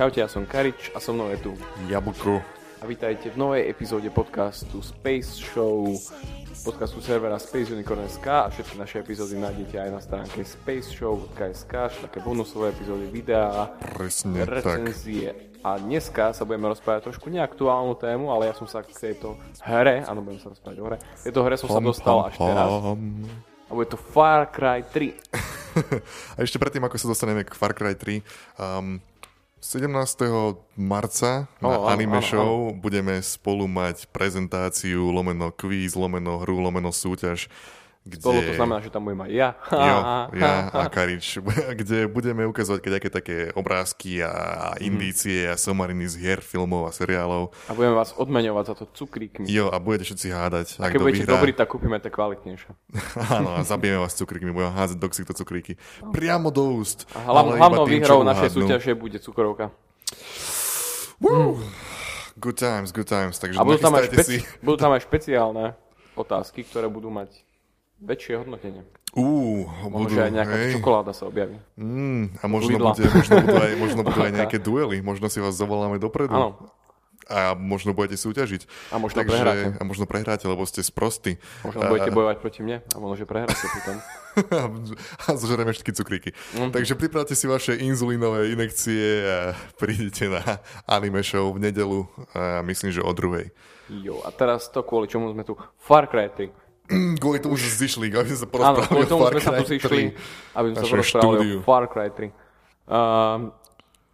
Čaute, ja som Karič a so mnou je tu. Jablko. A vítajte v novej epizóde podcastu Space Show, podcastu servera Space Unicorn.sk a všetky naše epizódy nájdete aj na stránke spaceshow.sk, také bonusové epizódy, videá, Presne tak. recenzie. A dneska sa budeme rozprávať trošku neaktuálnu tému, ale ja som sa k tejto hre, áno, budeme sa rozprávať o hre, tejto hre som sa dostal až teraz. A bude to Far Cry 3. A ešte predtým, ako sa dostaneme k Far Cry 3, um, 17. marca na áno, Anime áno, Show budeme spolu mať prezentáciu, lomeno kvíz, lomeno hru, lomeno súťaž, kde... Spolu to znamená, že tam budem aj ja. Jo, ja a Karič, kde budeme ukazovať nejaké také obrázky a indície a somariny z hier, filmov a seriálov. A budeme vás odmeňovať za to cukríkmi. Jo, a budete všetci hádať, A keď budete vyhrá. dobrí, tak kúpime tie kvalitnejšie. Áno, a zabijeme vás cukríkmi, budeme hádzať do ksichtu cukríky. Priamo do úst. A hlav, ale iba hlavnou výhrou našej súťaže bude cukrovka. Woo! Good times, good times. Takže A budú tam, aj špeci- budú tam aj špeciálne otázky, ktoré budú mať väčšie hodnotenie. Ú, budú, že aj nejaká hej. čokoláda sa objaví. Mm, a možno, Lidla. bude, možno, budú aj, možno budú aj nejaké duely, možno si vás zavoláme dopredu. Áno. A možno budete súťažiť. A možno Takže, prehráte. A možno prehráte, lebo ste sprostí. Možno budete bojovať proti mne a možno, že prehráte potom. a zožereme všetky cukríky. Mhm. Takže pripravte si vaše inzulínové inekcie a prídete na anime show v nedelu, a myslím, že o druhej. Jo, a teraz to, kvôli čomu sme tu. Far Cry 3. Kvôli tomu sme zišli, aby sme sa Áno, porozprávali kvôli o Far sme sa tu Cry zišli, 3. aby sme sa porozprávali štúdiu. o Far Cry 3. Um,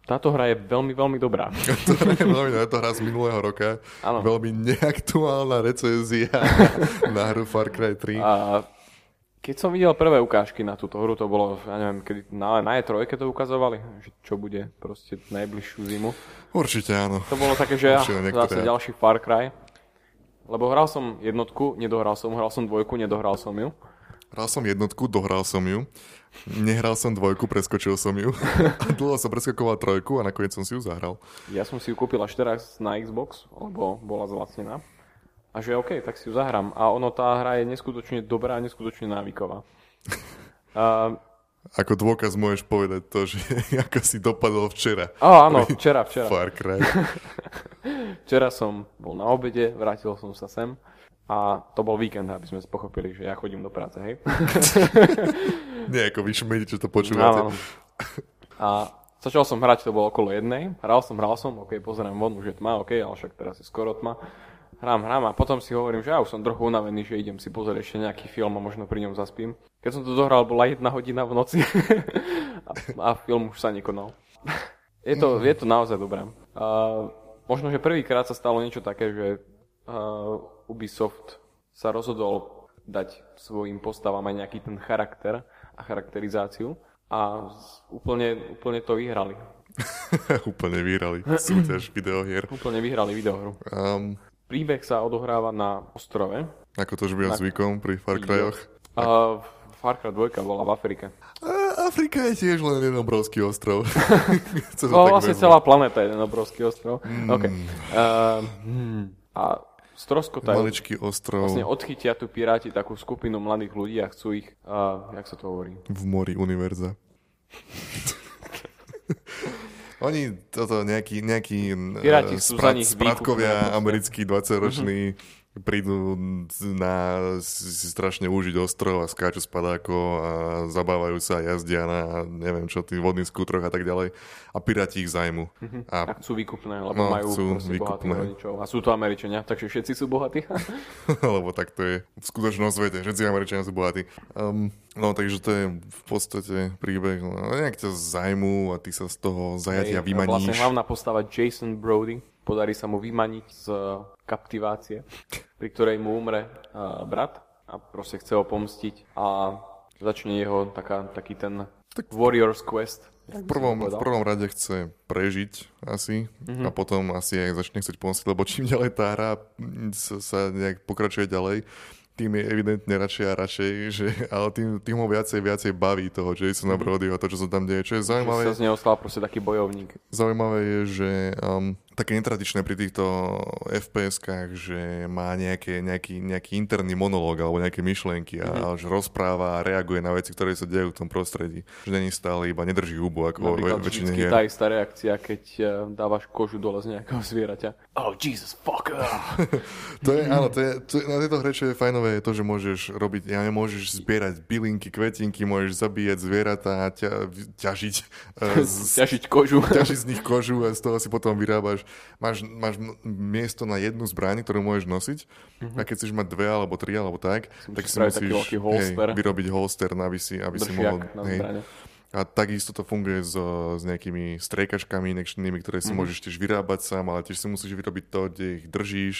táto hra je veľmi, veľmi dobrá. To je veľmi, je to hra z minulého roka. Áno. Veľmi neaktuálna recenzia na hru Far Cry 3. A keď som videl prvé ukážky na túto hru, to bolo, ja neviem, kedy na, na E3 to ukazovali, že čo bude proste najbližšiu zimu. Určite áno. To bolo také, že ja, zase ďalší Far Cry. Lebo hral som jednotku, nedohral som, hral som dvojku, nedohral som ju. Hral som jednotku, dohral som ju. Nehral som dvojku, preskočil som ju. A dlho som preskakoval trojku a nakoniec som si ju zahral. Ja som si ju kúpil až teraz na Xbox, lebo bola zlacnená. A že OK, tak si ju zahrám. A ono, tá hra je neskutočne dobrá a neskutočne návyková. A, Ako dôkaz môžeš povedať to, že ako si dopadol včera. á, áno, včera, včera. Far Cry. Včera som bol na obede, vrátil som sa sem a to bol víkend, aby sme pochopili, že ja chodím do práce, hej. Nie ako vyšmedi, čo to počúvate. Áno. A začal som hrať, to bolo okolo jednej. Hral som, hral som, ok, pozerám von, už je tma, ok, ale však teraz je skoro tma. Hrám, hrám a potom si hovorím, že ja už som trochu unavený, že idem si pozrieť ešte nejaký film a možno pri ňom zaspím. Keď som to dohral, bola jedna hodina v noci a, a film už sa nekonal. je, to, je to naozaj dobré. Uh, možno, že prvýkrát sa stalo niečo také, že uh, Ubisoft sa rozhodol dať svojim postavám aj nejaký ten charakter a charakterizáciu a úplne, úplne to vyhrali. Úplne vyhrali súťaž videohier. Úplne vyhrali videohru. Um, Príbeh sa odohráva na ostrove. ako to už býva zvykom pri Far Cryoch. A Far Cry 2 bola v Afrike. A Afrika je tiež len jeden obrovský ostrov. No, vlastne vezmať. celá planéta je jeden obrovský ostrov. Mm. Okay. Uh. A stroskotajú. Maličký ostrov Vlastne odchytia tu piráti takú skupinu mladých ľudí a chcú ich, uh, jak sa to hovorí? v mori univerza. Oni, toto nejaký, nejaký Piráti výkupné sprátkovia proste. americkí 20-roční prídu na si, strašne užiť ostrov a skáču z padákov a zabávajú sa, jazdia na neviem čo, tým vodným skútroch a tak ďalej a piráti ich zajmu. A A chcú výkupné, lebo No, majú chcú výkupné. rodičov. A sú to Američania, takže všetci sú bohatí. lebo tak to je v skutočnom svete, všetci Američania sú bohatí. Um, no takže to je v podstate príbeh, no, nejak ťa zajmú a ty sa z toho zajatia Hej, Vlastne vymaníš. hlavná postava Jason Brody. Podarí sa mu vymaniť z uh, kaptivácie, pri ktorej mu umre uh, brat a proste chce ho pomstiť a začne jeho taká, taký ten Warrior's Quest. V prvom, v prvom rade chce prežiť asi Mhm. a potom asi aj začne chcieť pomstiť, lebo čím ďalej tá hra sa, sa nejak pokračuje ďalej, tým je evidentne radšej a radšej, že, ale tým, tým ho viacej viacej baví toho Jasona Mhm. Brodyho a to, čo sa tam deje. Čo je Že zaujímavé, sa z neho stal proste taký bojovník. Zaujímavé je, že um, také netradičné pri týchto FPS-kách, že má nejaké, nejaký, nejaký interný monológ alebo nejaké myšlienky a, mm-hmm. že rozpráva a reaguje na veci, ktoré sa dejú v tom prostredí. Že není stále iba nedrží hubu ako Napríklad ve, väčšine vždycky tá istá reakcia, keď uh, dávaš kožu dole z nejakého zvieraťa. Oh, Jesus, fuck. to je, áno, to je, to je, na tejto hre, čo je fajnové, je to, že môžeš robiť, ja môžeš zbierať bylinky, kvetinky, môžeš zabíjať zvieratá, ťa, ťažiť, uh, z, ťažiť kožu. ťažiť z nich kožu a z toho si potom vyrábaš. Máš, máš miesto na jednu zbraň, ktorú môžeš nosiť mm-hmm. a keď chceš mať dve alebo tri alebo tak, si tak si musíš hej, vyrobiť holster, aby si, aby si mohol... Hej, a takisto to funguje s, s nejakými inekčnými, ktoré si mm-hmm. môžeš tiež vyrábať sám, ale tiež si musíš vyrobiť to, kde ich držíš.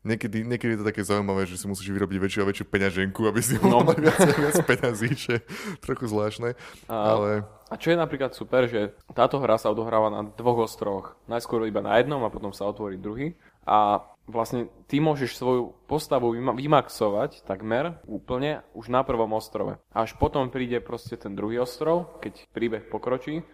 Niekedy, niekedy je to také zaujímavé, že si musíš vyrobiť väčšiu a väčšiu peňaženku, aby si no. mať viac, viac peňazí, čo je trochu zvláštne. A, ale... a čo je napríklad super, že táto hra sa odohráva na dvoch ostrovoch. Najskôr iba na jednom a potom sa otvorí druhý. A vlastne ty môžeš svoju postavu vymaxovať takmer úplne už na prvom ostrove. Až potom príde proste ten druhý ostrov, keď príbeh pokročí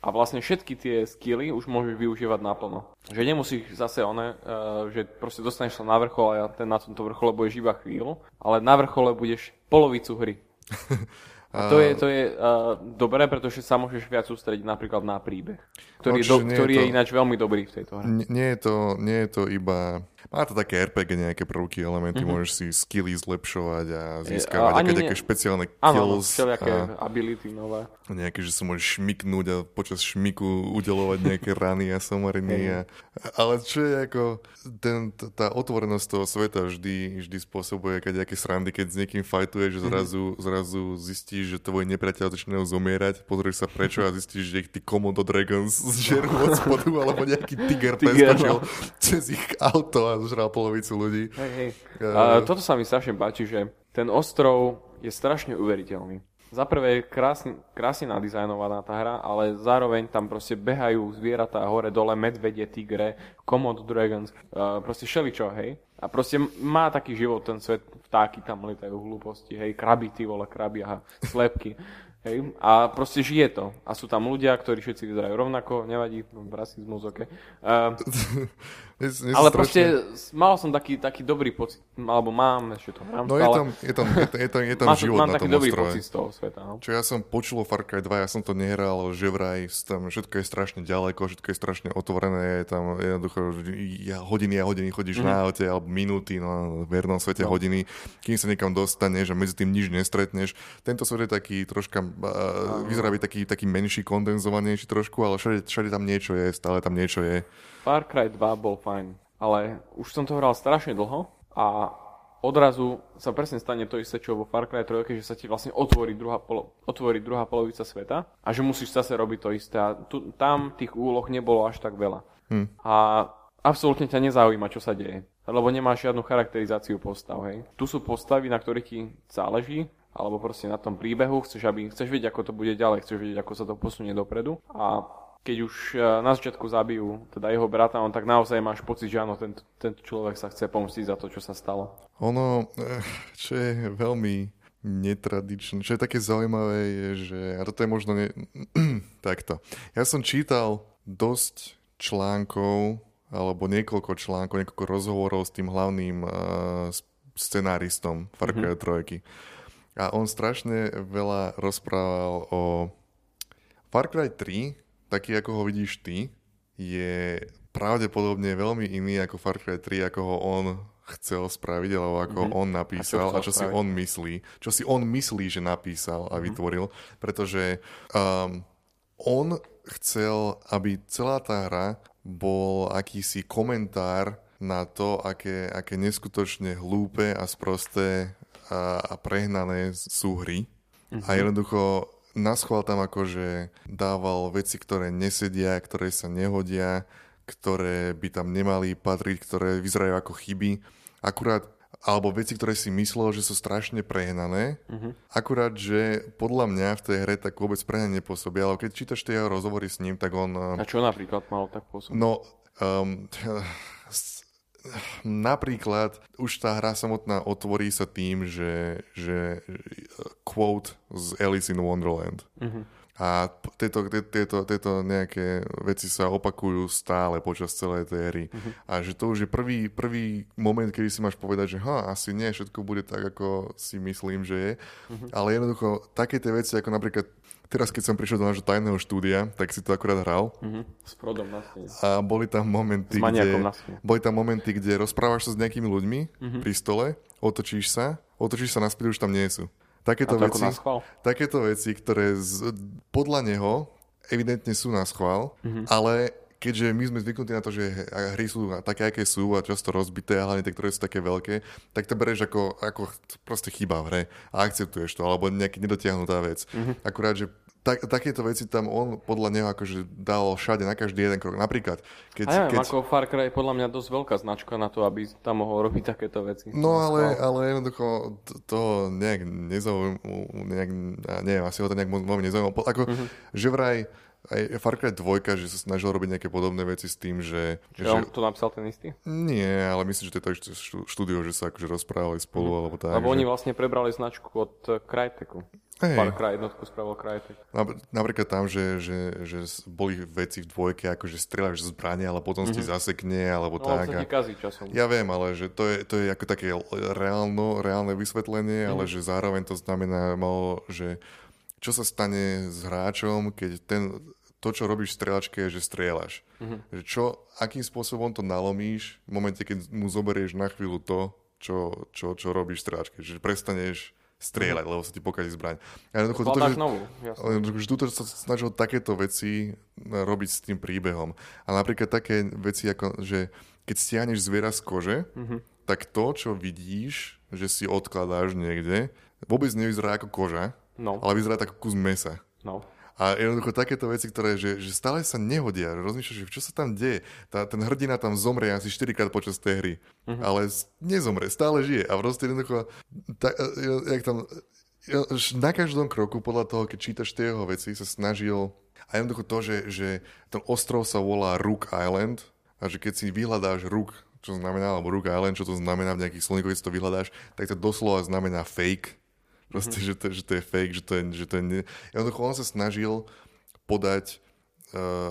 a vlastne všetky tie skily už môžeš využívať naplno. Že nemusíš zase one, uh, že proste dostaneš sa na vrchol a ten na tomto vrchole budeš iba chvíľu, ale na vrchole budeš polovicu hry. A to je, to je uh, dobré, pretože sa môžeš viac sústrediť napríklad na príbeh, ktorý, no, do, ktorý je, to, je ináč veľmi dobrý v tejto hre. Nie, nie, je to, nie je to iba má to také RPG, nejaké prvky, elementy, mm-hmm. môžeš si skilly zlepšovať a získavať nejaké také špeciálne kills. Áno, a ability nové. Nejaké, že sa môžeš šmiknúť a počas šmiku udelovať nejaké rany a somariny. A, ale čo je ako, ten, tá otvorenosť toho sveta vždy, vždy spôsobuje nejaké srandy, keď s niekým fajtuje, že mhm. zrazu, mm-hmm. zrazu zistíš, že tvoj nepriateľ začínajú zomierať, pozrieš sa prečo a zistíš, že ich tí Komodo Dragons zžerú od spodu, alebo nejaký tiger, tiger no. cez ich auto a zožral polovicu ľudí. Hej, hej. Uh, toto sa mi strašne páči, že ten ostrov je strašne uveriteľný. Za prvé je krásne, krásne nadizajnovaná tá hra, ale zároveň tam proste behajú zvieratá hore dole, medvedie, tigre, Komodo Dragons, uh, proste šeličo, hej. A proste má taký život ten svet, vtáky tam letajú hlúposti, hej, kraby, ty vole, kraby, aha, slepky. Hej? A proste žije to. A sú tam ľudia, ktorí všetci vyzerajú rovnako, nevadí, rasizmus, ok. Uh, ale proste mal som taký, taký dobrý pocit, alebo mám, ešte to hrám No stále. je tam, je tam, je je tam, je tam život mám na tom dobrý ostrove. pocit z toho sveta. No. Čo ja som počul o Far Cry 2, ja som to nehral, že vraj tam všetko je strašne ďaleko, všetko je strašne otvorené, je tam jednoducho ja, hodiny a hodiny chodíš mm-hmm. na aute, alebo minúty, no v vernom svete no. hodiny, kým sa niekam dostaneš a medzi tým nič nestretneš. Tento svet je taký troška uh, vyzerá byť taký, taký menší, kondenzovanejší trošku, ale všade, všade tam niečo je, stále tam niečo je. Far Cry 2 bol fajn, ale už som to hral strašne dlho a odrazu sa presne stane to isté, čo vo Far Cry 3, že sa ti vlastne otvorí druhá, polo, otvorí druhá polovica sveta a že musíš zase robiť to isté a tu, tam tých úloh nebolo až tak veľa. Hm. A absolútne ťa nezaujíma, čo sa deje, lebo nemáš žiadnu charakterizáciu postav, hej. Tu sú postavy, na ktorých ti záleží alebo proste na tom príbehu, chceš, aby, chceš vedieť, ako to bude ďalej, chceš vedieť, ako sa to posunie dopredu a keď už e, na začiatku zabijú teda jeho brata, on tak naozaj máš pocit, že áno, tento, tento človek sa chce pomstiť za to, čo sa stalo. Ono, eh, čo je veľmi netradičné, čo je také zaujímavé, je, že, a toto je možno ne, takto. Ja som čítal dosť článkov, alebo niekoľko článkov, niekoľko rozhovorov s tým hlavným uh, scenáristom Far Cry mm-hmm. 3. A on strašne veľa rozprával o Far Cry 3, taký ako ho vidíš ty, je pravdepodobne veľmi iný ako Far Cry 3, ako ho on chcel spraviť, alebo ako mm-hmm. on napísal a čo, a čo si on myslí. Čo si on myslí, že napísal a mm-hmm. vytvoril. Pretože um, on chcel, aby celá tá hra bol akýsi komentár na to, aké, aké neskutočne hlúpe a sprosté a, a prehnané sú hry. Uh-huh. A jednoducho naschval tam akože dával veci, ktoré nesedia, ktoré sa nehodia, ktoré by tam nemali patriť, ktoré vyzerajú ako chyby. Akurát alebo veci, ktoré si myslel, že sú strašne prehnané. Uh-huh. Akurát, že podľa mňa v tej hre tak vôbec prehnane nepôsobia, ale keď čítaš tie rozhovory s ním, tak on... A čo napríklad malo tak pôsobiť? No, um, napríklad už tá hra samotná otvorí sa tým, že, že quote z Alice in Wonderland. Uh-huh. A tieto, tieto, tieto nejaké veci sa opakujú stále počas celej tej hry. Uh-huh. A že to už je prvý, prvý moment, kedy si máš povedať, že ha, asi nie, všetko bude tak, ako si myslím, že je. Uh-huh. Ale jednoducho, také tie veci, ako napríklad teraz, keď som prišiel do nášho tajného štúdia, tak si to akurát hral. Uh-huh. S prodom na A boli tam momenty, kde, boli tam momenty, kde rozprávaš sa s nejakými ľuďmi uh-huh. pri stole, otočíš sa, otočíš sa naspäť, už tam nie sú. Takéto, veci, takéto veci, ktoré z, podľa neho evidentne sú na schvál, mm-hmm. ale keďže my sme zvyknutí na to, že hry sú také, aké sú a často rozbité, a hlavne tie, ktoré sú také veľké, tak to bereš ako, ako proste chyba v hre a akceptuješ to, alebo nejaký nedotiahnutá vec. Mm-hmm. Akurát, že tak, takéto veci tam on podľa neho akože dal všade na každý jeden krok. Napríklad, keď... A neviem, keď... ako Far Cry je podľa mňa dosť veľká značka na to, aby tam mohol robiť takéto veci. No ale, ale jednoducho to nejak nezaujímavé, nejak, neviem, asi ho to nejak veľmi nezaujímavé. Ako, uh-huh. že vraj aj Far Cry 2, že sa snažil robiť nejaké podobné veci s tým, že... Že, že on to napísal ten istý? Nie, ale myslím, že to je to ešte štúdio, že sa akože rozprávali spolu, mm. alebo tak. Lebo že... oni vlastne prebrali značku od Cryteku. Hey. Far Cry jednotku spravil Crytek. Napríklad tam, že, že, že boli veci v dvojke, ako že strieľaš zbranie, ale potom mm-hmm. si mhm. zasekne, alebo no, tak. No, kazí časom. Ja viem, ale že to je, to je ako také reálno, reálne vysvetlenie, mm-hmm. ale že zároveň to znamená malo, že čo sa stane s hráčom, keď ten, to, čo robíš v strieľačke, je, že strieľaš. Mm-hmm. Že čo, akým spôsobom to nalomíš v momente, keď mu zoberieš na chvíľu to, čo, čo, čo robíš v strieľačke. Že prestaneš strieľať, lebo sa ti pokazí zbraň. A jednoducho, toto, že, novú, že tuto sa snažil takéto veci robiť s tým príbehom. A napríklad také veci, ako, že keď stiahneš zviera z kože, mm-hmm. tak to, čo vidíš, že si odkladáš niekde, vôbec nevyzerá ako koža, no. ale vyzerá tak kus mesa. No. A jednoducho takéto veci, ktoré že, že stále sa nehodia, že rozmýšľaš, že čo sa tam deje. Tá, ten hrdina tam zomrie asi 4 krát počas tej hry, uh-huh. ale nezomre, stále žije. A proste jednoducho, tak, jak tam, na každom kroku podľa toho, keď čítaš tie jeho veci, sa snažil a jednoducho to, že, že ten ostrov sa volá Rook Island a že keď si vyhľadáš Rook, čo znamená, alebo Rook Island, čo to znamená v nejakých slovníkoch, keď si to vyhľadáš, tak to doslova znamená fake Proste, mm-hmm. že, to, že to je fake, že to je... Že to je ne... Jednoducho on sa snažil podať uh,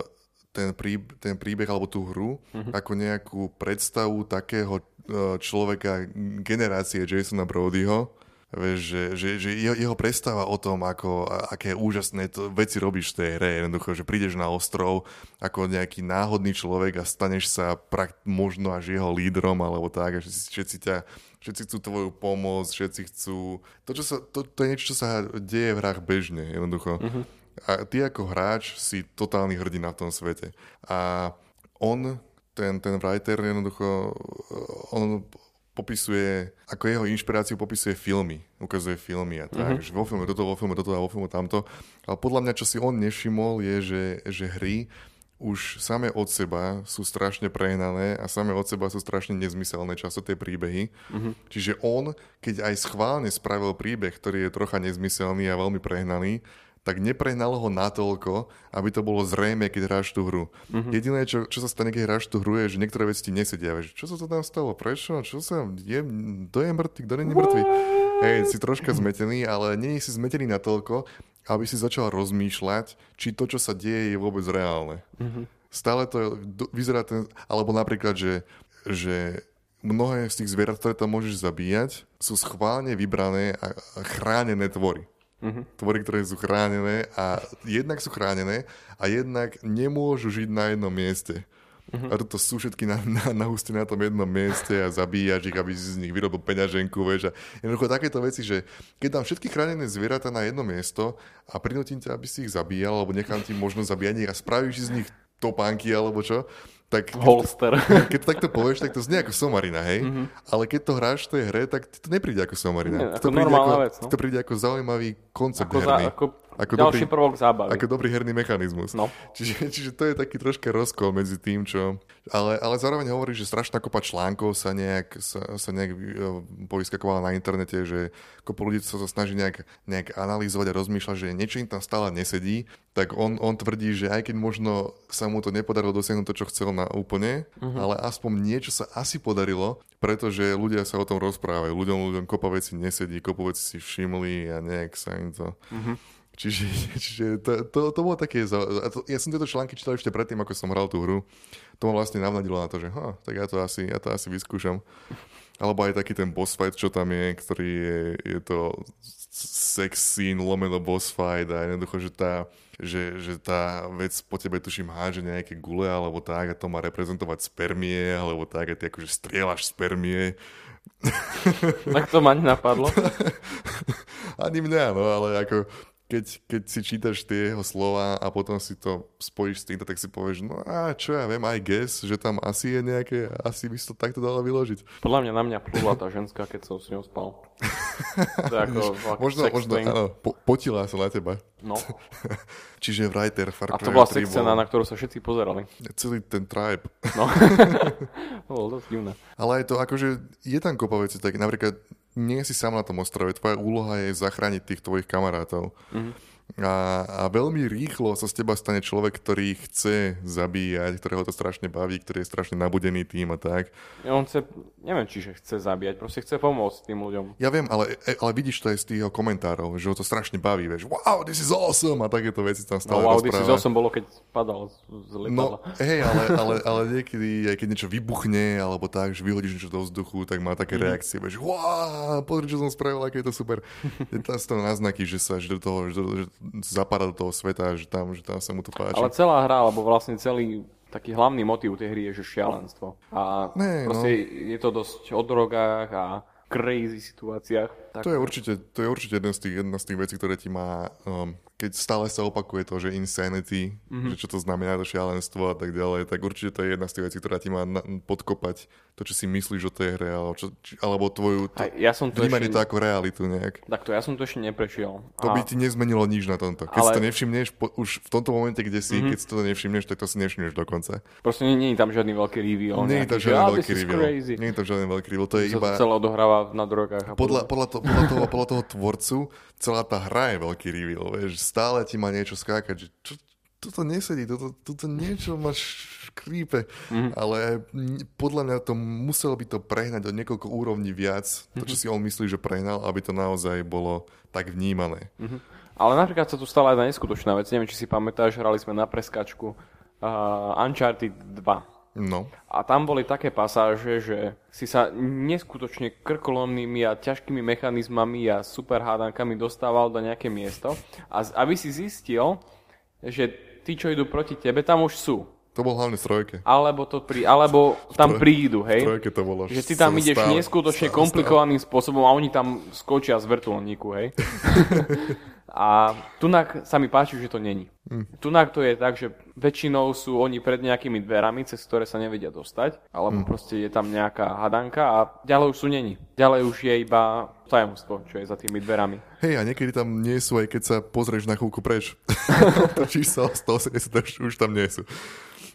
ten, prí, ten príbeh alebo tú hru mm-hmm. ako nejakú predstavu takého uh, človeka generácie Jasona Brodyho, Vieš, že, že, že jeho, jeho predstava o tom, ako, aké úžasné to veci robíš v tej hre, jednoducho, že prídeš na ostrov ako nejaký náhodný človek a staneš sa prakt, možno až jeho lídrom alebo tak, a všetci, všetci ťa všetci chcú tvoju pomoc, všetci chcú... To, čo sa, to, to je niečo, čo sa deje v hrách bežne, jednoducho. Uh-huh. A ty ako hráč si totálny hrdina v tom svete. A on, ten, ten writer, jednoducho, on popisuje, ako jeho inšpiráciu popisuje filmy, ukazuje filmy a tak, uh-huh. že vo filme toto, vo filme toto a vo filme tamto. Ale podľa mňa, čo si on nevšimol, je, že, že hry už same od seba sú strašne prehnané a same od seba sú strašne nezmyselné často tie príbehy. Uh-huh. Čiže on, keď aj schválne spravil príbeh, ktorý je trocha nezmyselný a veľmi prehnaný, tak neprehnal ho natoľko, aby to bolo zrejme, keď hráš tú hru. Uh-huh. Jediné, čo, čo sa stane, keď hráš tú hru, je, že niektoré veci ti nesedia. Vieš, čo sa to tam stalo? Prečo? Čo sa... Je, kto je mŕtvy? Kto je mŕtvy? Hej, si troška zmetený, ale nie si zmetený natoľko, aby si začal rozmýšľať, či to, čo sa deje, je vôbec reálne. Mm-hmm. Stále to vyzerá ten... Alebo napríklad, že, že mnohé z tých zvierat, ktoré tam môžeš zabíjať, sú schválne vybrané a chránené tvory. Mm-hmm. Tvory, ktoré sú chránené a jednak sú chránené a jednak nemôžu žiť na jednom mieste. Uh-huh. A toto sú všetky na, na, na, na tom jednom mieste a zabíjaš ich, aby si z nich vyrobil peňaženku, vieš. A jednoducho takéto veci, že keď dám všetky chránené zvieratá na jedno miesto a prinútim ťa, aby si ich zabíjal, alebo nechám ti možnosť zabíjať a spravíš z nich topánky alebo čo, tak Holster. Keď, keď takto povieš, tak to znie ako somarina, hej? Mm-hmm. Ale keď to hráš v tej hre, tak to nepríde ako somarina. Nie, ako to, príde ako, vec, no? to príde ako zaujímavý koncept ako herný. Za, ako ako ďalší dobrý, prvok zábavy. Ako dobrý herný mechanizmus. No. Čiže, čiže to je taký troška rozkol medzi tým, čo... Ale, ale zároveň hovorí, že strašná kopa článkov sa nejak, sa, sa nejak e, povyskakovala na internete, že kopa ľudí sa to snaží nejak, nejak analýzovať a rozmýšľať, že niečo im tam stále nesedí, tak on, on tvrdí, že aj keď možno sa mu to nepodarilo dosiahnuť to, čo chcel na úplne, uh-huh. ale aspoň niečo sa asi podarilo, pretože ľudia sa o tom rozprávajú. Ľuďom, ľuďom kopa veci nesedí, kopa veci si všimli a nejak sa im to... Uh-huh. Čiže, čiže to, to, to bolo také... Ja som tieto články čítal ešte predtým, ako som hral tú hru. To ma vlastne navnadilo na to, že ha, tak ja to asi, ja to asi vyskúšam. Alebo aj taký ten boss fight, čo tam je, ktorý je, je to sex scene, lomeno boss fight a jednoducho, že tá, že, že tá vec po tebe tuším háže nejaké gule alebo tak a to má reprezentovať spermie alebo tak a ty akože strieľaš spermie. Tak to ma nenapadlo. Ani mňa, no ale ako keď, keď si čítaš tie jeho slova a potom si to spojíš s týmto, tak si povieš, no a čo ja viem, I guess, že tam asi je nejaké, asi by si to takto dalo vyložiť. Podľa mňa na mňa plula tá ženská, keď som s ňou spal. To je ako možno, možno, áno, po, potila sa na teba. No. Čiže writer Far Cry A to bola sex scéna, na ktorú sa všetci pozerali. Celý ten tribe. No. to bolo dosť divné. Ale aj to akože, je tam kopa veci, tak napríklad nie si sám na tom ostrove, tvoja úloha je zachrániť tých tvojich kamarátov. Mm-hmm a, a veľmi rýchlo sa z teba stane človek, ktorý chce zabíjať, ktorého to strašne baví, ktorý je strašne nabudený tým a tak. Ja on chce, neviem, čiže chce zabíjať, proste chce pomôcť tým ľuďom. Ja viem, ale, e, ale vidíš to aj z tých komentárov, že ho to strašne baví, vieš, wow, this is awesome a takéto veci tam stále No wow, rozpráva. this is awesome bolo, keď padal z No, hej, ale, ale, ale niekedy, aj keď niečo vybuchne, alebo tak, že vyhodíš niečo do vzduchu, tak má také mm. reakcie, vieš, wow, pozri, čo som spravil, aké je to super. je to náznaky, že sa že do toho, že, že zapadá do toho sveta, že tam, že tam sa mu to páči. Ale celá hra, alebo vlastne celý taký hlavný motív tej hry je, že šialenstvo. A nee, proste no. je to dosť o drogách a crazy situáciách. Tak... To, je určite, to je určite jeden z tých, jedna z tých vecí, ktoré ti má um, keď stále sa opakuje to, že insanity, mm-hmm. že čo to znamená to šialenstvo a tak ďalej, tak určite to je jedna z tých vecí, ktorá ti má na, podkopať to, čo si myslíš o tej hre, alebo, čo, či, alebo tvoju to, ja som to ešte... to ako realitu nejak. Takto, ja som to ešte neprešiel. To a... by ti nezmenilo nič na tomto. Keď Ale... si to nevšimneš, po, už v tomto momente, kde si, mm-hmm. keď si to nevšimneš, tak to si nevšimneš dokonca. Proste nie, nie je tam žiadny veľký reveal. Nie je tam žiadny veľký reveal. Nie je tam žiadny veľký reveal. To je iba... celé odohráva na drogách. A podľa, podľa, to, podľa, toho, podľa toho tvorcu celá tá hra je veľký reveal, vieš, stále ti má niečo skákať, že čo, toto nesedí, toto, toto niečo máš škrípe, mm. ale podľa mňa to muselo by to prehnať o niekoľko úrovní viac, to, čo mhm. si on myslí, že prehnal, aby to naozaj bolo tak vnímané. Mm-hmm. Ale napríklad sa tu stala jedna neskutočná vec, neviem, či si pamätáš, hrali sme na preskačku uh, Uncharted 2. No. A tam boli také pasáže, že si sa neskutočne krkolomnými a ťažkými mechanizmami a super hádankami dostával do nejaké miesto. A aby si zistil, že tí, čo idú proti tebe, tam už sú. To bol hlavne strojke. Alebo, to pri, alebo tam Stroj, prídu, hej? Strojke to bolo. Že ty tam ideš stále, neskutočne stále, komplikovaným stále. spôsobom a oni tam skočia z vrtulníku, hej? A tunak sa mi páči, že to není. Mm. Tunak to je tak, že väčšinou sú oni pred nejakými dverami, cez ktoré sa nevedia dostať, alebo mm. proste je tam nejaká hadanka a ďalej už sú není. Ďalej už je iba tajomstvo, čo je za tými dverami. Hej, a niekedy tam nie sú, aj keď sa pozrieš na chvíľku preč. Točíš sa o 180, už tam nie sú.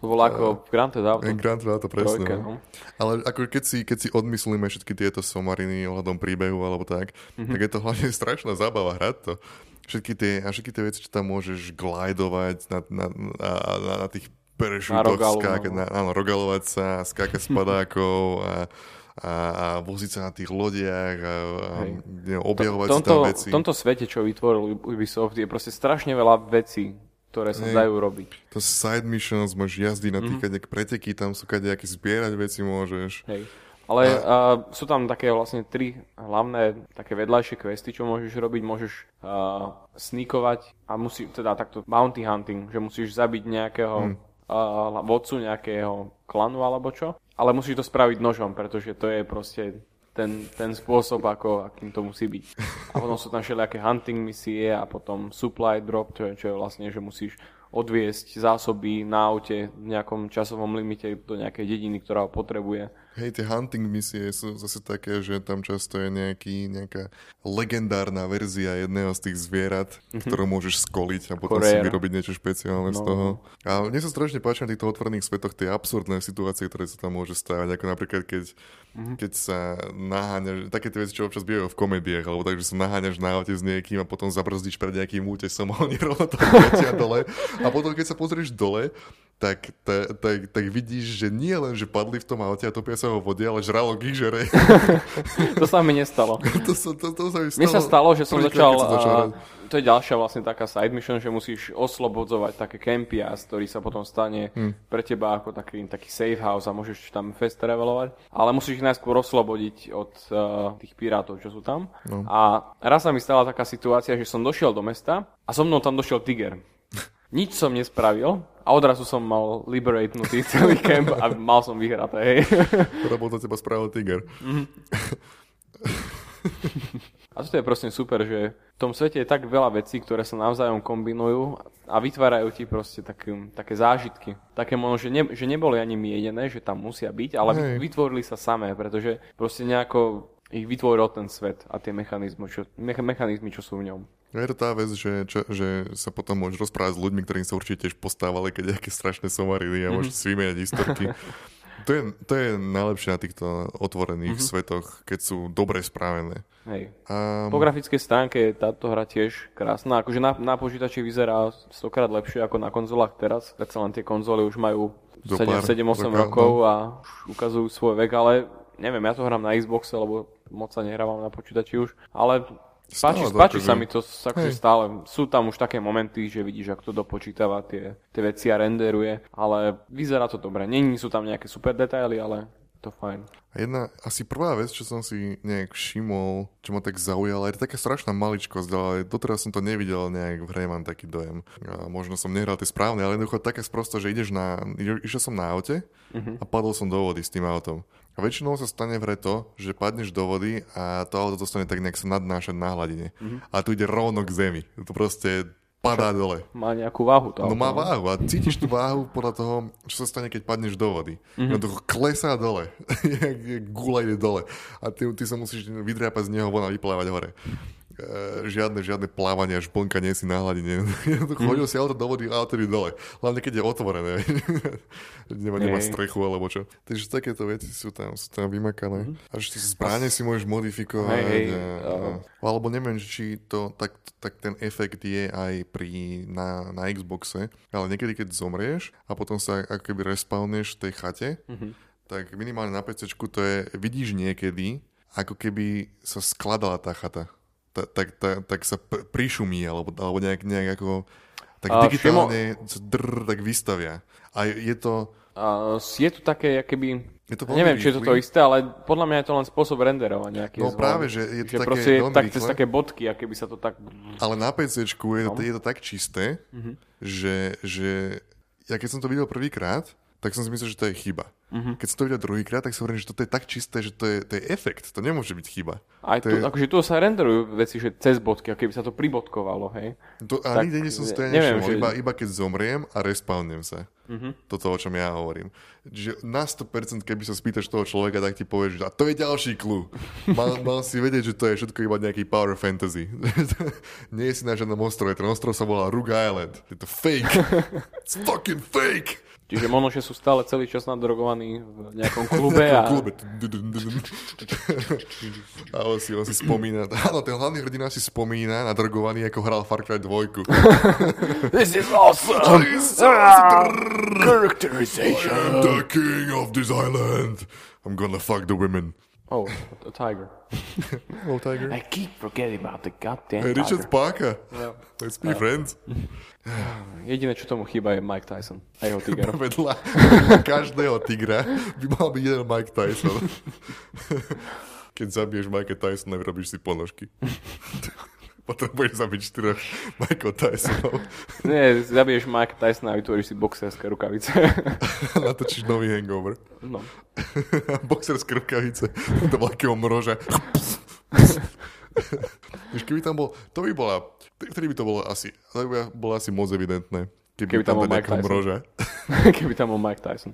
To bolo ako v Grand Theft Auto. Grand Theft Auto, presne. Trojke, no. Ale ako keď si, keď si odmyslíme všetky tieto somariny ohľadom príbehu alebo tak, mm-hmm. tak je to hlavne strašná zábava hrať to všetky tie, a všetky tie veci, čo tam môžeš glidovať na, na, na, na, na tých perešútoch, skákať, no. na, áno, rogalovať sa, skákať s padákov a, a, a voziť sa na tých lodiach a, a neviem, objavovať to, tomto, tam veci. V tomto svete, čo vytvoril Ubisoft, je proste strašne veľa vecí, ktoré sa hey, dajú robiť. To side missions, môžeš jazdiť na tých mm-hmm. preteky, tam sú kadejaké zbierať veci môžeš. Hej. Ale uh, sú tam také vlastne tri hlavné také vedľajšie questy, čo môžeš robiť. Môžeš uh, sníkovať a musí, teda takto bounty hunting, že musíš zabiť nejakého hmm. uh, vodcu nejakého klanu alebo čo. Ale musíš to spraviť nožom, pretože to je proste ten, ten spôsob, ako, akým to musí byť. A potom sú tam všelijaké hunting misie a potom supply drop, čo je, čo je vlastne, že musíš odviesť zásoby na aute v nejakom časovom limite do nejakej dediny, ktorá ho potrebuje. Hej, tie hunting misie sú zase také, že tam často je nejaký, nejaká legendárna verzia jedného z tých zvierat, mm-hmm. ktorú môžeš skoliť a potom Korea. si vyrobiť niečo špeciálne no. z toho. A mne sa strašne páči na týchto otvorených svetoch tie absurdné situácie, ktoré sa tam môže stávať, ako napríklad keď Mm-hmm. Keď sa naháňaš, také tie veci, čo občas bývajú v komédiách, alebo tak, že sa naháňaš na aute s niekým a potom zabrzdíš pred nejakým útesom a oni rovno to dole. A potom, keď sa pozrieš dole, tak, ta, tak, tak vidíš, že nie len, že padli v tom aute a topia sa vo vode, ale žralo ich žere. to sa mi nestalo. to, sa, to, to sa mi stalo. Mne sa stalo, že som prvýkrát, začal, som začal a, to je ďalšia vlastne taká side mission, že musíš oslobodzovať také campy a ktorý sa potom stane Hm. pre teba ako taký, taký safe house a môžeš tam fest travelovať. Ale musíš ich najskôr oslobodiť od uh, tých pirátov, čo sú tam. No. A raz sa mi stala taká situácia, že som došiel do mesta a so mnou tam došiel tiger. Nič som nespravil a odrazu som mal liberatenutý celý camp a mal som vyhraté, hej. Robil to teba spravil Tiger. A to je proste super, že v tom svete je tak veľa vecí, ktoré sa navzájom kombinujú a vytvárajú ti proste také, také zážitky. Také možno, že, ne, že neboli ani mienené, že tam musia byť, ale Hej. vy, vytvorili sa samé, pretože proste nejako ich vytvoril ten svet a tie mechanizmy, čo, mecha, mechanizmy, čo sú v ňom. Je to tá vec, že, čo, že sa potom môžeš rozprávať s ľuďmi, ktorým sa určite tiež postávali, keď nejaké strašné somariny a môžete si vymieňať historky. To je, to je najlepšie na týchto otvorených svetoch, keď sú dobre spravené. Hej. A Po grafickej stránke je táto hra tiež krásna. Akože na, na počítači vyzerá stokrát lepšie ako na konzolách teraz. Predsa len tie konzoly už majú Zo 7-8 pár rokov, rokov a už ukazujú svoj vek, ale neviem, ja to hrám na Xboxe, lebo moc sa nehrávam na počítači už. Ale páči, páči sa mi to akože stále. Sú tam už také momenty, že vidíš, ako to dopočítava tie, tie veci a renderuje, ale vyzerá to dobre. Není sú tam nejaké super detaily, ale to fajn. A jedna, asi prvá vec, čo som si nejak všimol, čo ma tak zaujala, je to taká strašná maličkosť, ale doteraz som to nevidel nejak v hre, mám taký dojem. A možno som nehral tie správne, ale jednoducho také sprosto, že ideš na, išiel som na aute a padol som do vody s tým autom. A väčšinou sa stane v to, že padneš do vody a to auto dostane tak nejak sa nadnášať na hladine. A tu ide rovno k zemi. To proste padá dole. Má nejakú váhu to No má váhu a cítiš tú váhu podľa toho, čo sa stane, keď padneš do vody. Mm-hmm. No to klesá dole, gula ide dole. A ty, ty sa musíš vydrápať z neho von a vyplávať hore. E, žiadne, žiadne plávanie až plnka nie si na hladine. Jednoducho hodil si auto do vody a auto dole. Hlavne keď je otvorené. nemá, nemá strechu alebo čo. Takže takéto veci sú tam, sú tam vymakané. A že zbranie si môžeš modifikovať. Hej, hej, a, a, alebo neviem, či to tak, tak ten efekt je aj pri, na, na Xboxe, ale niekedy, keď zomrieš a potom sa ako keby respawneš v tej chate, mm-hmm. tak minimálne na PC to je, vidíš niekedy, ako keby sa skladala tá chata. Ta, tak, tak, tak sa pr- prišumí, alebo, alebo nejak, nejak ako tak A digitálne sa drr, tak vystavia. A je to... A je to také, keby... Je to neviem, či je to to isté, ale podľa mňa je to len spôsob renderovania. No je práve, že je to že také je tak, cez také bodky, a keby sa to tak... Ale na PC je, No. to, je to tak čisté, Mhm. že, že ja keď som to videl prvýkrát, tak som si myslel, že to je chyba. Mhm. Keď som to videl druhýkrát, tak si hovorím, že toto je tak čisté, že to je, to je efekt. To nemôže byť chyba. Aj To tu, je- akože tu sa renderujú veci, že cez bodky, a keby sa to pribodkovalo, hej. To, a Tak, nikde nie som si to ja neviem, že- iba, iba keď zomriem a respawnem sa. Mhm. Toto, o čom ja hovorím. Že na 100% keby sa spýtaš toho človeka, tak ti povieš, že a to je ďalší clue. Mal, mal si vedieť, že to je všetko iba nejaký power fantasy. Nie si na žiadnom ostrove, ten ostrov sa volá Rook Island. Je to fake. It's fucking fake. Čiže možno, že sú stále celý čas nadrogovaní v nejakom klube a... klube. A on si, on si spomína, áno, ten hlavný hrdina si spomína, nadrogovaný, ako hral Far Cry 2. This is awesome! Characterization! I'm the king of this island. I'm gonna fuck the women. Oh, a tiger. Hello, Tiger. I keep forgetting about the goddamn Hey, Richard tiger. Parker. Let's be friends. Jediné, čo tomu chýba, je Mike Tyson a jeho tiger. Vedľa každého tigra by mal byť jeden Mike Tyson. Keď zabiješ Mike Tysona, vyrobíš si ponožky. Potrebuješ zabiť štyroch Michael Tysonov. Nie, zabiješ Mike Tysona a vytvoríš si boxerské rukavice. Natočíš nový hangover. No. Boxerské rukavice do veľkého mroža. Keby tam bol, to by bola, vtedy by to bolo asi, to by bolo asi moc evidentné. Keby, Keby tam bol Mike Tyson. mroža. Keby tam bol Mike Tyson.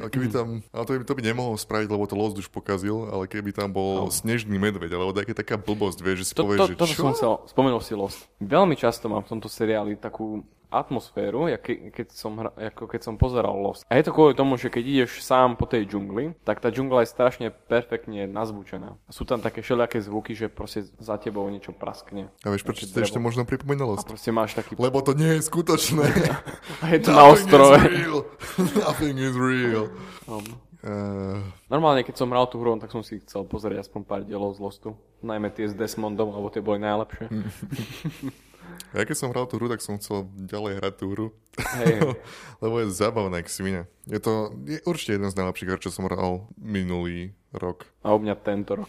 A keby tam, ale to by, to by nemohol spraviť, lebo to Lost už pokazil, ale keby tam bol snežný medveď, alebo taká taká blbosť, vieš, že si To, povieš, to, že toto čo? som chcel, spomenul si Lost. Veľmi často mám v tomto seriáli takú atmosféru, ke, keď, som hra, ako keď som pozeral Lost. A je to kvôli tomu, že keď ideš sám po tej džungli, tak tá džungla je strašne perfektne nazvučená. A sú tam také všelijaké zvuky, že proste za tebou niečo praskne. A vieš, prečo to ešte možno pripomína A Lost? proste máš taký... Lebo to nie je skutočné. A je to na is ostrove. real. Nothing is real. Um, Uh, normálne, keď som hral tú hru, tak som si chcel pozrieť aspoň pár dielov z Lostu. Najmä tie s Desmondom, lebo tie boli najlepšie. ja keď som hral tú hru, tak som chcel ďalej hrať tú hru. Hej. Lebo je zábavná k svine. Je to je určite jeden z najlepších her, čo som hral minulý rok. A u mňa tento rok.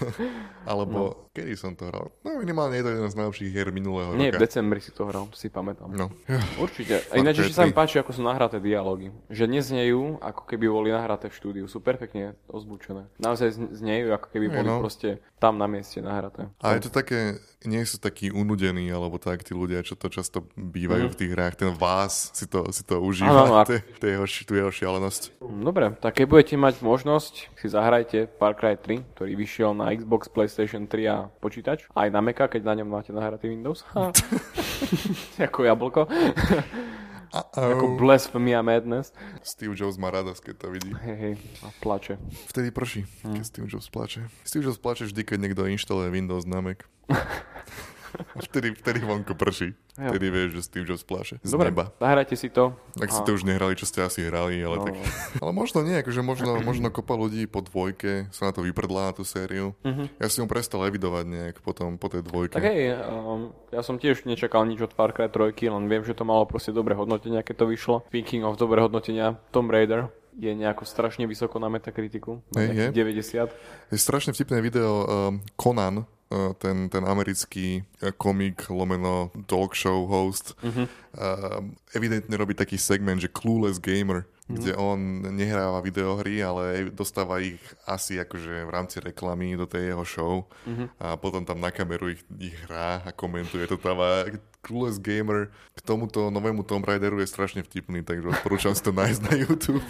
Alebo no. kedy som to hral? No minimálne je to jeden z najlepších hier minulého Nie, roka. v decembri si to hral, si pamätám. No. Určite. A ináč, že sa mi páči, ako sú nahraté dialógy. Že neznejú, ako keby boli nahraté v štúdiu. Sú perfektne ozvučené. Naozaj zn- znejú, ako keby boli no. proste tam na mieste nahraté. A je to také, nie sú takí unudení, alebo tak tí ľudia, čo to často bývajú v tých hrách. Ten vás si to, si to užíva, to je- to je jeho, tu jeho šialenosť. Dobre, tak keď budete mať možnosť, si zahrajte Far Cry 3, ktorý vyšiel na Xbox, PlayStation 3 a počítač. Aj na Maca, keď na ňom máte nahratý Windows. Ako jablko. Ako Blasphemy a Madness. Steve Jobs má radosť, keď to vidí. Hej, hej, a plače. Vtedy prší, Hm. keď Steve Jobs plače. Steve Jobs plače vždy, keď niekto inštaluje Windows na Mac. vtedy, vtedy vonku prší. Jo. Vtedy vieš, že Steve Jobs plače. Z Dobre, neba. zahrajte si to. Ak ste to už nehrali, čo ste asi hrali, ale No. tak... Ale možno nie, akože možno, možno kopa ľudí po dvojke sa na to vyprdlá na tú sériu. Ja si ho prestal evidovať nejak potom, po tej dvojke. Tak hej, um, ja som tiež nečakal nič od Far Cry 3, len viem, že to malo proste dobré hodnotenia, keď to vyšlo. Speaking of dobré hodnotenia, Tomb Raider je nejako strašne vysoko na Metakritiku. Hej, nejakých 90. Je strašne vtipné video um, Conan, ten, ten americký uh, komik, lomeno talk show host, um, evidentne robí taký segment, že Clueless Gamer, kde on nehráva videohry, ale dostáva ich asi akože v rámci reklamy do tej jeho show a potom tam na kameru ich, ich hrá a komentuje to tam a Clueless Gamer k tomuto novému Tomb Raideru je strašne vtipný, takže odporúčam si to nájsť na YouTube.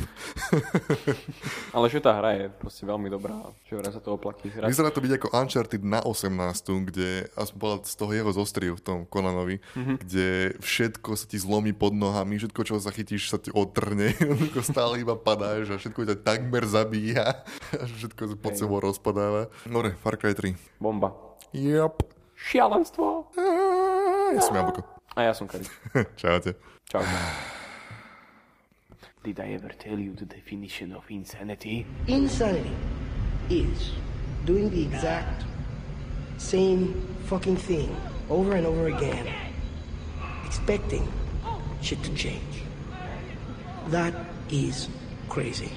Ale že tá hra je proste veľmi dobrá, že vraj sa to oplatí hrať. Vyzerá to byť ako Uncharted na 18, kde aspoň bola z toho jeho zostriu v tom Conanovi, mm-hmm. kde všetko sa ti zlomí pod nohami, všetko, čo zachytíš, sa ti jednoducho stále iba padáš a všetko ťa takmer zabíja a všetko sa pod sebou rozpadáva. Dobre, Far Cry 3. Bomba. Yep. Šialenstvo. Ja som Jablko. A ja som Kari. Čaute. Čau. Did I ever tell you the definition of insanity? Insanity is doing the exact same fucking thing over and over again, expecting shit to change. That is crazy.